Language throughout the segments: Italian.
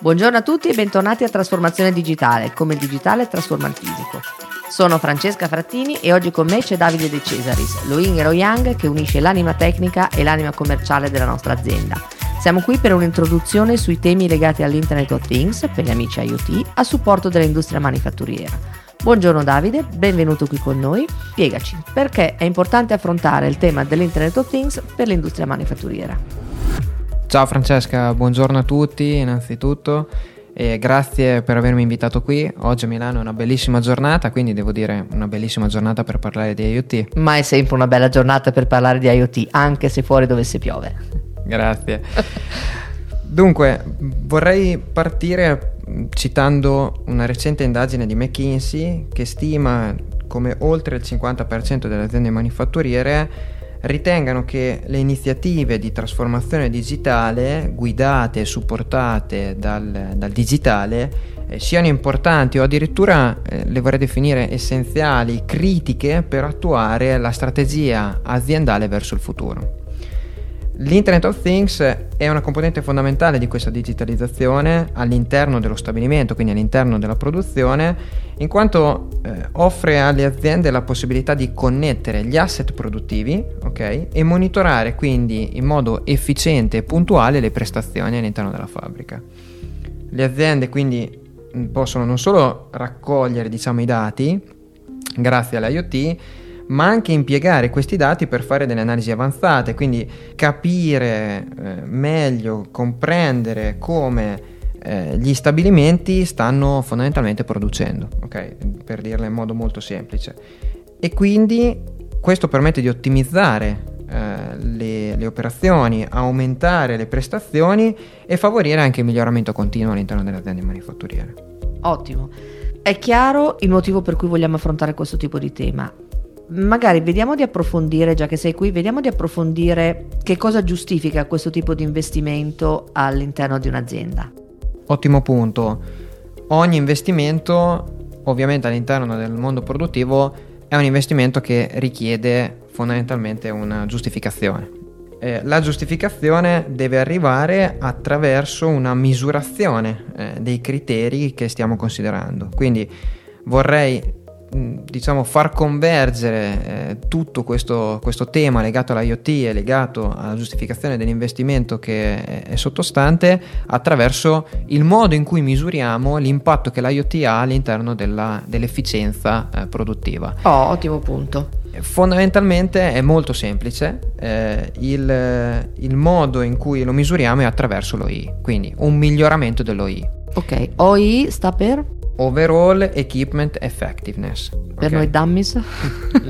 Buongiorno a tutti e bentornati a Trasformazione Digitale, come il digitale trasforma il fisico. Sono Francesca Frattini e oggi con me c'è Davide De Cesaris, lo yin e lo yang che unisce l'anima tecnica e l'anima commerciale della nostra azienda. Siamo qui per un'introduzione sui temi legati all'Internet of Things, per gli amici IoT, a supporto dell'industria manifatturiera. Buongiorno Davide, benvenuto qui con noi. Spiegaci perché è importante affrontare il tema dell'Internet of Things per l'industria manifatturiera. Ciao Francesca, buongiorno a tutti innanzitutto e grazie per avermi invitato qui. Oggi a Milano è una bellissima giornata, quindi devo dire una bellissima giornata per parlare di IoT. Ma è sempre una bella giornata per parlare di IoT, anche se fuori dovesse piovere. Grazie. Dunque, vorrei partire citando una recente indagine di McKinsey che stima come oltre il 50% delle aziende manifatturiere ritengano che le iniziative di trasformazione digitale guidate e supportate dal, dal digitale eh, siano importanti o addirittura eh, le vorrei definire essenziali, critiche per attuare la strategia aziendale verso il futuro. L'Internet of Things è una componente fondamentale di questa digitalizzazione all'interno dello stabilimento, quindi all'interno della produzione, in quanto eh, offre alle aziende la possibilità di connettere gli asset produttivi okay, e monitorare quindi in modo efficiente e puntuale le prestazioni all'interno della fabbrica. Le aziende quindi possono non solo raccogliere diciamo, i dati grazie all'IoT, ma anche impiegare questi dati per fare delle analisi avanzate, quindi capire eh, meglio, comprendere come eh, gli stabilimenti stanno fondamentalmente producendo, okay? per dirla in modo molto semplice. E quindi questo permette di ottimizzare eh, le, le, operazioni, aumentare le prestazioni e favorire anche il miglioramento continuo all'interno delle aziende manifatturiere. Ottimo. È chiaro il motivo per cui vogliamo affrontare questo tipo di tema magari vediamo di approfondire, già che sei qui, vediamo di approfondire che cosa giustifica questo tipo di investimento all'interno di un'azienda. Ottimo punto. Ogni investimento, ovviamente all'interno del mondo produttivo, è un investimento che richiede fondamentalmente una giustificazione. Eh, la giustificazione deve arrivare attraverso una misurazione eh, dei criteri che stiamo considerando. Quindi vorrei diciamo far convergere eh, tutto questo, questo, tema legato all'IoT e legato alla giustificazione dell'investimento che è, è, sottostante attraverso il modo in cui misuriamo l'impatto che l'IoT ha all'interno della, dell'efficienza eh, produttiva. Oh, ottimo punto. Fondamentalmente è molto semplice, eh, il, il modo in cui lo misuriamo è attraverso l'OI, quindi un miglioramento dell'OI. Ok, OI sta per? Overall Equipment Effectiveness. Per okay. noi dummies?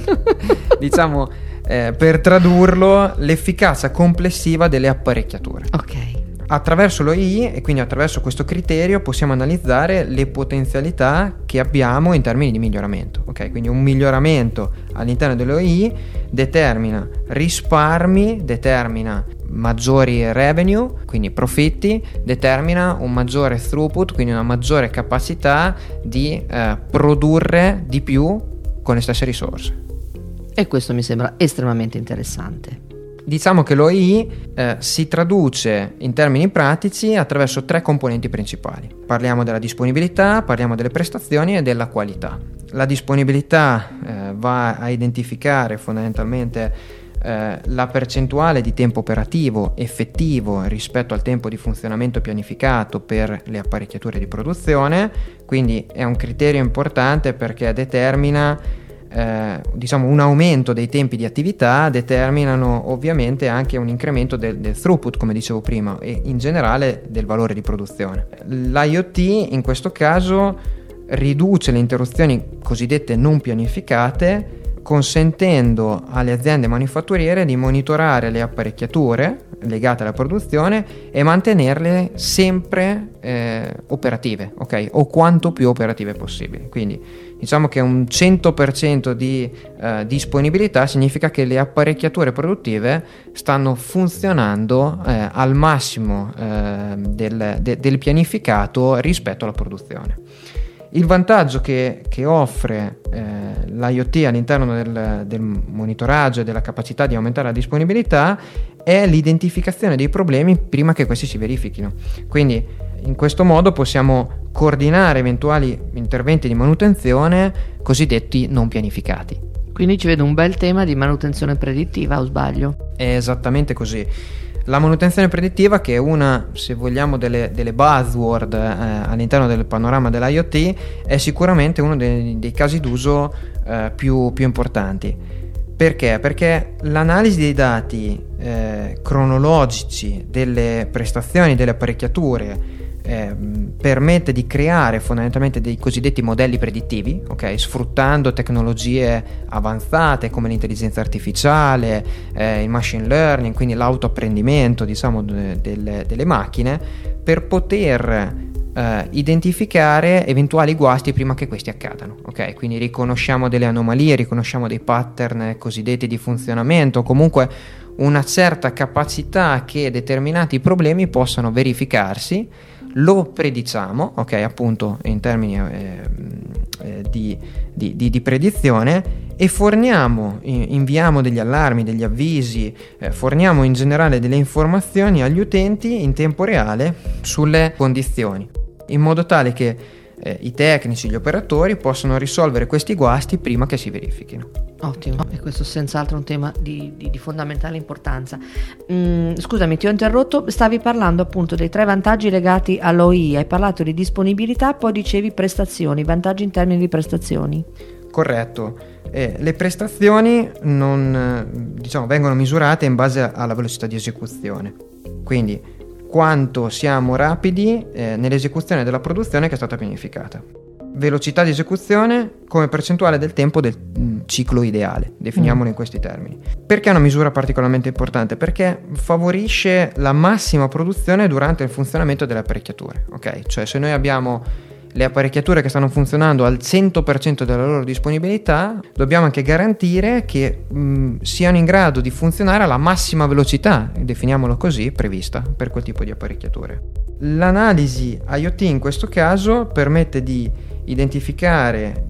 diciamo, eh, per tradurlo, l'efficacia complessiva delle apparecchiature. Ok. Attraverso l'OI e quindi attraverso questo criterio possiamo analizzare le potenzialità che abbiamo in termini di miglioramento. Ok, quindi un miglioramento all'interno dell'OI determina risparmi, determina maggiori revenue, quindi profitti, determina un maggiore throughput, quindi una maggiore capacità di eh, produrre di più con le stesse risorse. E questo mi sembra estremamente interessante. Diciamo che l'OI eh, si traduce in termini pratici attraverso tre componenti principali. Parliamo della disponibilità, parliamo delle prestazioni e della qualità. La disponibilità eh, va a identificare fondamentalmente eh, la percentuale di tempo operativo effettivo rispetto al tempo di funzionamento pianificato per le apparecchiature di produzione, quindi è un criterio importante perché determina eh, diciamo un aumento dei tempi di attività determinano ovviamente anche un incremento del, del, throughput come dicevo prima e in generale del valore di produzione. L'IoT in questo caso riduce le interruzioni cosiddette non pianificate consentendo alle aziende manifatturiere di monitorare le apparecchiature legate alla produzione e mantenerle sempre eh, operative, ok? O quanto più operative possibile. Quindi diciamo che un 100% di eh, disponibilità significa che le apparecchiature produttive stanno funzionando eh, al massimo eh, del, de, del pianificato rispetto alla produzione. Il vantaggio che, che offre eh, l'IoT all'interno del, del, monitoraggio e della capacità di aumentare la disponibilità è l'identificazione dei problemi prima che questi si verifichino. Quindi in questo modo possiamo coordinare eventuali interventi di manutenzione cosiddetti non pianificati. Quindi ci vedo un bel tema di manutenzione predittiva o sbaglio? È esattamente così. La manutenzione predittiva, che è una, se vogliamo, delle, delle buzzword eh, all'interno del panorama dell'IoT, è sicuramente uno dei, dei casi d'uso eh, più, più, importanti. Perché? Perché l'analisi dei dati eh, cronologici delle prestazioni delle apparecchiature eh, permette di creare fondamentalmente dei cosiddetti modelli predittivi, okay? sfruttando tecnologie avanzate come l'intelligenza artificiale, eh, il machine learning, quindi l'autoapprendimento diciamo, de- delle, delle macchine, per poter eh, identificare eventuali guasti prima che questi accadano. Okay? Quindi riconosciamo delle anomalie, riconosciamo dei pattern cosiddetti di funzionamento, comunque una certa capacità che determinati problemi possano verificarsi lo prediciamo, ok, appunto in termini eh, eh, di, di, di, di, predizione e forniamo, inviamo degli allarmi, degli avvisi, eh, forniamo in generale delle informazioni agli utenti in tempo reale sulle condizioni, in modo tale che eh, i tecnici, gli operatori possano risolvere questi guasti prima che si verifichino. Ottimo, e questo è senz'altro un tema di, di, di fondamentale importanza. Mm, scusami, ti ho interrotto, stavi parlando appunto dei tre vantaggi legati all'OI, hai parlato di disponibilità, poi dicevi prestazioni, vantaggi in termini di prestazioni. Corretto, eh, le prestazioni non, diciamo, vengono misurate in base alla velocità di esecuzione, quindi quanto siamo rapidi eh, nell'esecuzione della produzione che è stata pianificata. Velocità di esecuzione come percentuale del tempo del mm, ciclo ideale, definiamolo mm. in questi termini. Perché è una misura particolarmente importante? Perché favorisce la massima produzione durante il funzionamento delle apparecchiature, ok? Cioè se noi abbiamo le apparecchiature che stanno funzionando al 100% della loro disponibilità, dobbiamo anche garantire che mh, siano in grado di funzionare alla massima velocità, definiamolo così, prevista per quel tipo di apparecchiature. L'analisi IoT in questo caso permette di identificare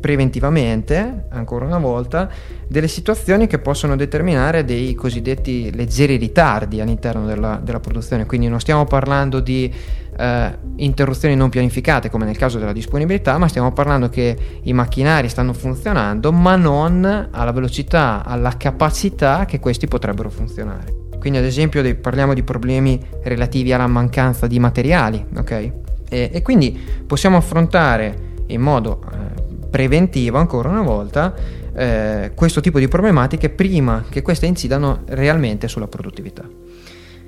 preventivamente, ancora una volta, delle situazioni che possono determinare dei cosiddetti leggeri ritardi all'interno della, della produzione. Quindi non stiamo parlando di eh, interruzioni non pianificate come nel caso della disponibilità, ma stiamo parlando che i macchinari stanno funzionando, ma non alla velocità, alla capacità che questi potrebbero funzionare. Quindi ad esempio parliamo di problemi relativi alla mancanza di materiali, ok? E, e quindi possiamo affrontare in modo eh, preventivo ancora una volta eh, questo tipo di problematiche prima che queste incidano realmente sulla produttività.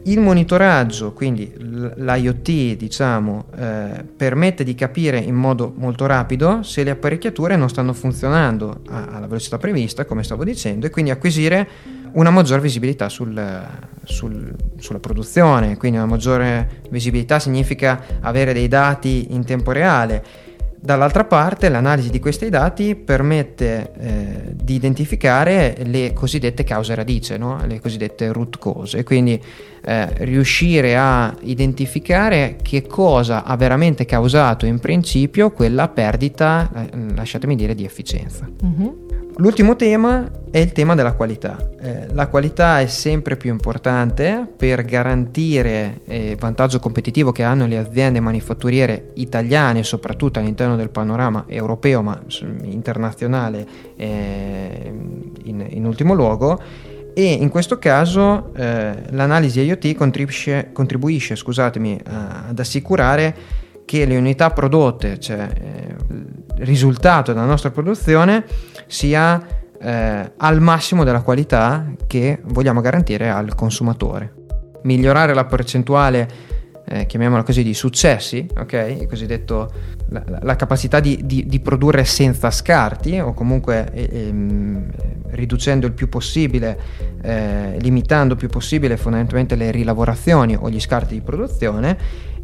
Il monitoraggio, quindi l'IoT, diciamo, eh, permette di capire in modo molto rapido se le apparecchiature non stanno funzionando alla velocità prevista, come stavo dicendo, e quindi acquisire una maggior visibilità sul, sul, sulla produzione. Quindi una maggiore visibilità significa avere dei dati in tempo reale Dall'altra parte l'analisi di questi dati permette eh, di identificare le cosiddette cause radice, no? le cosiddette root cause, quindi eh, riuscire a identificare che cosa ha veramente causato in principio quella perdita, eh, lasciatemi dire, di efficienza. Mm-hmm. L'ultimo tema è il tema della qualità. Eh, la qualità è sempre più importante per garantire il eh, vantaggio competitivo che hanno le aziende manifatturiere italiane, soprattutto all'interno del panorama europeo ma internazionale eh, in, in, ultimo luogo. E in questo caso eh, l'analisi IoT contribuisce, contribuisce scusatemi, ad assicurare che le unità prodotte, cioè eh, risultato della nostra produzione, sia eh, al massimo della qualità che vogliamo garantire al consumatore. Migliorare la percentuale, eh, chiamiamola così, di successi, ok? Il cosiddetto la, la capacità di, di, di, produrre senza scarti o comunque ehm, riducendo il più possibile, eh, limitando il più possibile fondamentalmente le rilavorazioni o gli scarti di produzione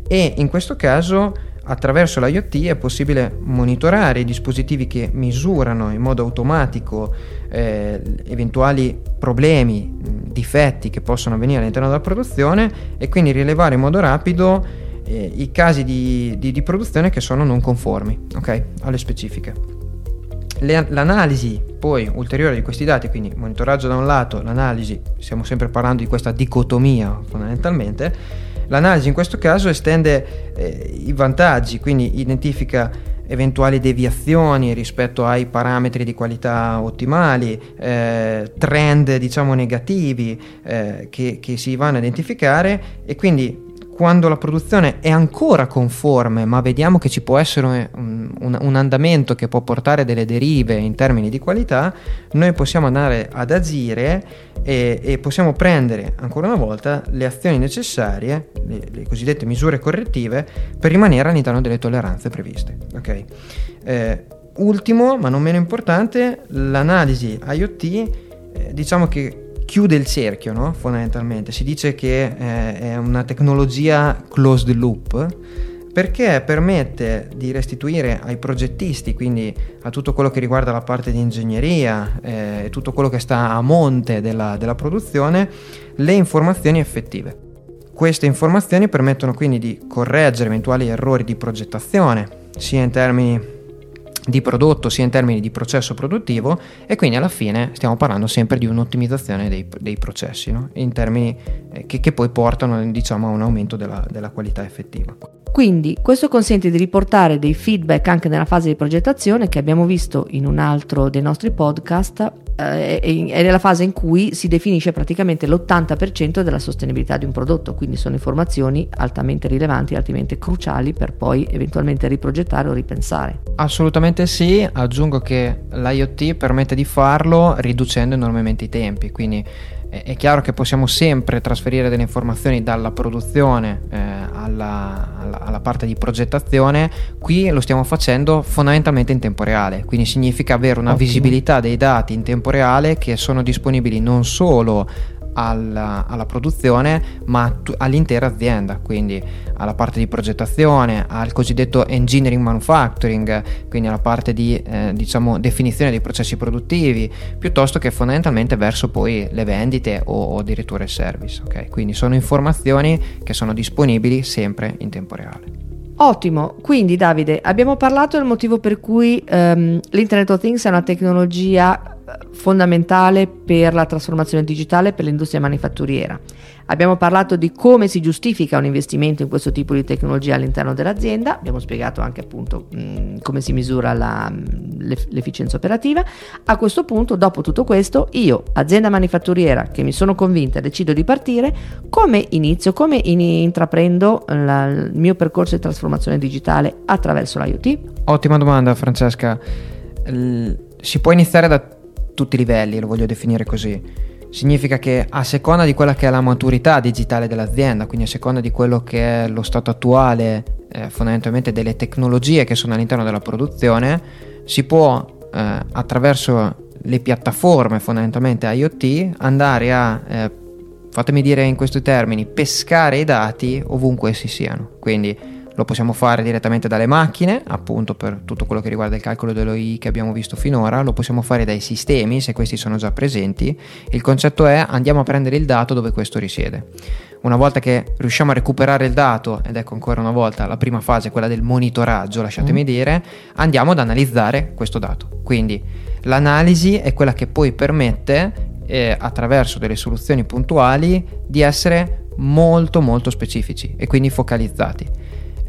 e in questo caso attraverso l'IoT è possibile monitorare i dispositivi che misurano in modo automatico eh, eventuali problemi, difetti che possono avvenire all'interno della produzione e quindi rilevare in modo rapido eh, i casi di, di, di, produzione che sono non conformi okay, alle specifiche. Le, l'analisi poi ulteriore di questi dati, quindi monitoraggio da un lato, l'analisi, stiamo sempre parlando di questa dicotomia fondamentalmente, L'analisi in questo caso estende eh, i vantaggi, quindi identifica eventuali deviazioni rispetto ai parametri di qualità ottimali, eh, trend diciamo negativi eh, che, che si vanno a identificare e quindi quando la produzione è ancora conforme, ma vediamo che ci può essere un, un, un, andamento che può portare delle derive in termini di qualità, noi possiamo andare ad agire e, e possiamo prendere ancora una volta le azioni necessarie, le, le, cosiddette misure correttive, per rimanere all'interno delle tolleranze previste. Okay? Eh, ultimo, ma non meno importante, l'analisi IoT, eh, diciamo che chiude il cerchio, no? fondamentalmente. Si dice che eh, è una tecnologia closed loop perché permette di restituire ai progettisti, quindi a tutto quello che riguarda la parte di ingegneria e eh, tutto quello che sta a monte della, della produzione, le informazioni effettive. Queste informazioni permettono quindi di correggere eventuali errori di progettazione, sia in termini di prodotto sia in termini di processo produttivo e quindi alla fine stiamo parlando sempre di un'ottimizzazione dei, dei processi no? in termini eh, che, che, poi portano diciamo, a un aumento della, della qualità effettiva. Quindi questo consente di riportare dei feedback anche nella fase di progettazione che abbiamo visto in un altro dei nostri podcast eh, è nella fase in cui si definisce praticamente l'80% della sostenibilità di un prodotto, quindi sono informazioni altamente rilevanti, altamente cruciali per poi eventualmente riprogettare o ripensare. Assolutamente sì, aggiungo che l'IoT permette di farlo riducendo enormemente i tempi, quindi è chiaro che possiamo sempre trasferire delle informazioni dalla produzione eh, alla, alla, alla, parte di progettazione, qui lo stiamo facendo fondamentalmente in tempo reale, quindi significa avere una Ottimo. visibilità dei dati in tempo reale che sono disponibili non solo alla, alla produzione ma t- all'intera azienda, quindi alla parte di progettazione, al cosiddetto engineering manufacturing, quindi alla parte di eh, diciamo, definizione dei processi produttivi, piuttosto che fondamentalmente verso poi le vendite o, o addirittura il service. Okay? Quindi sono informazioni che sono disponibili sempre in tempo reale. Ottimo, quindi Davide, abbiamo parlato del motivo per cui um, l'Internet of Things è una tecnologia fondamentale per la trasformazione digitale per l'industria manifatturiera. Abbiamo parlato di come si giustifica un investimento in questo tipo di tecnologia all'interno dell'azienda, abbiamo spiegato anche appunto mh, come si misura la, l'eff- l'efficienza operativa. A questo punto, dopo tutto questo, io, azienda manifatturiera che mi sono convinta decido di partire, come inizio, come in- intraprendo la, il mio percorso di trasformazione digitale attraverso l'IoT? Ottima domanda Francesca. L- si può iniziare da tutti i livelli, lo voglio definire così. Significa che a seconda di quella che è la maturità digitale dell'azienda, quindi a seconda di quello che è lo stato attuale eh, fondamentalmente delle tecnologie che sono all'interno della produzione, si può eh, attraverso le piattaforme fondamentalmente IoT andare a, eh, fatemi dire in questi termini, pescare i dati ovunque essi siano. Quindi lo possiamo fare direttamente dalle macchine, appunto per tutto quello che riguarda il calcolo dell'OI che abbiamo visto finora, lo possiamo fare dai sistemi se questi sono già presenti. Il concetto è andiamo a prendere il dato dove questo risiede. Una volta che riusciamo a recuperare il dato, ed ecco ancora una volta la prima fase, quella del monitoraggio, lasciatemi mm. dire, andiamo ad analizzare questo dato. Quindi l'analisi è quella che poi permette, eh, attraverso delle soluzioni puntuali, di essere molto molto specifici e quindi focalizzati.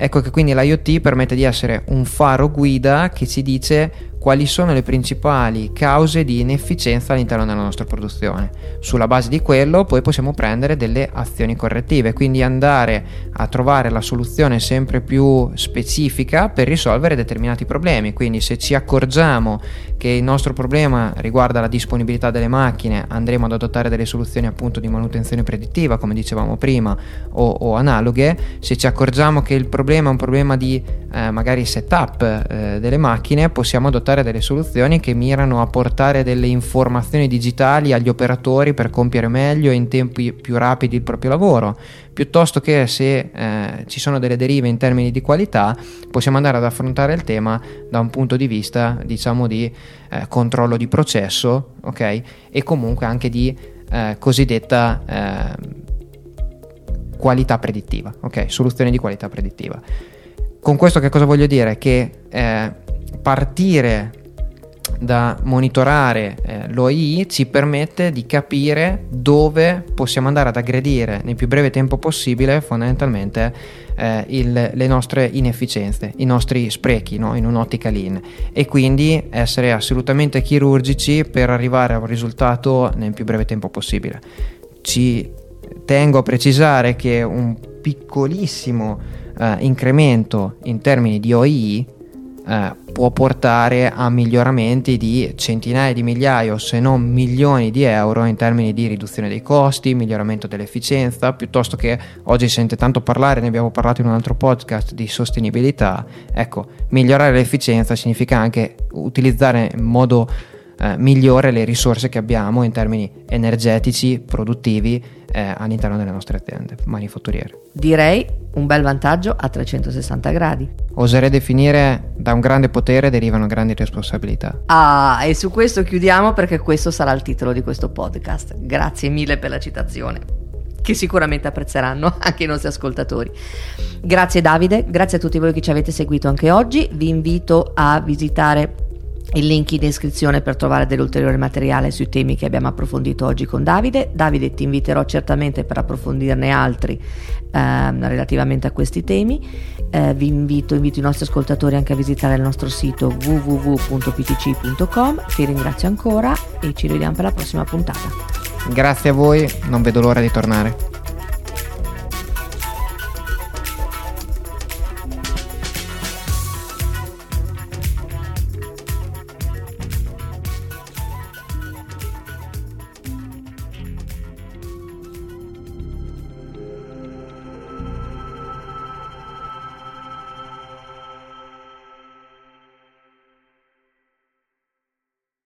Ecco che quindi l'IoT permette di essere un faro guida che ci dice quali sono le principali cause di inefficienza all'interno della nostra produzione. Sulla base di quello poi possiamo prendere delle azioni correttive, quindi andare a trovare la soluzione sempre più specifica per risolvere determinati problemi. Quindi se ci accorgiamo che il nostro problema riguarda la disponibilità delle macchine, andremo ad adottare delle soluzioni appunto di manutenzione predittiva, come dicevamo prima, o, o analoghe. Se ci accorgiamo che il problema è un problema di eh, magari setup eh, delle macchine, possiamo adottare adottare delle soluzioni che mirano a portare delle informazioni digitali agli operatori per compiere meglio e in tempi più rapidi il proprio lavoro, piuttosto che se eh, ci sono delle derive in termini di qualità, possiamo andare ad affrontare il tema da un punto di vista, diciamo, di eh, controllo di processo, ok? E comunque anche di eh, cosiddetta eh, qualità predittiva, ok? Soluzione di qualità predittiva. Con questo che cosa voglio dire? Che eh, partire da monitorare eh, l'OI ci permette di capire dove possiamo andare ad aggredire nel più breve tempo possibile fondamentalmente eh, il, le nostre inefficienze, i nostri sprechi no? in un'ottica lean e quindi essere assolutamente chirurgici per arrivare a un risultato nel più breve tempo possibile. Ci tengo a precisare che un piccolissimo eh, incremento in termini di OI eh, può portare a miglioramenti di centinaia di migliaia se non milioni di euro in termini di riduzione dei costi, miglioramento dell'efficienza, piuttosto che oggi sente tanto parlare, ne abbiamo parlato in un altro podcast di sostenibilità. Ecco, migliorare l'efficienza significa anche utilizzare in modo eh, migliore le risorse che abbiamo in termini energetici, produttivi eh, all'interno delle nostre aziende manifatturiere. Direi un bel vantaggio a 360 gradi. Oserei definire da un grande potere derivano grandi responsabilità. Ah, e su questo chiudiamo perché questo sarà il titolo di questo podcast. Grazie mille per la citazione che sicuramente apprezzeranno anche i nostri ascoltatori. Grazie Davide, grazie a tutti voi che ci avete seguito anche oggi. Vi invito a visitare il link in descrizione per trovare dell'ulteriore materiale sui temi che abbiamo approfondito oggi con Davide. Davide ti inviterò certamente per approfondirne altri ehm, relativamente a questi temi. Eh, vi invito, invito i nostri ascoltatori anche a visitare il nostro sito www.ptc.com. Ti ringrazio ancora e ci vediamo per la prossima puntata. Grazie a voi, non vedo l'ora di tornare.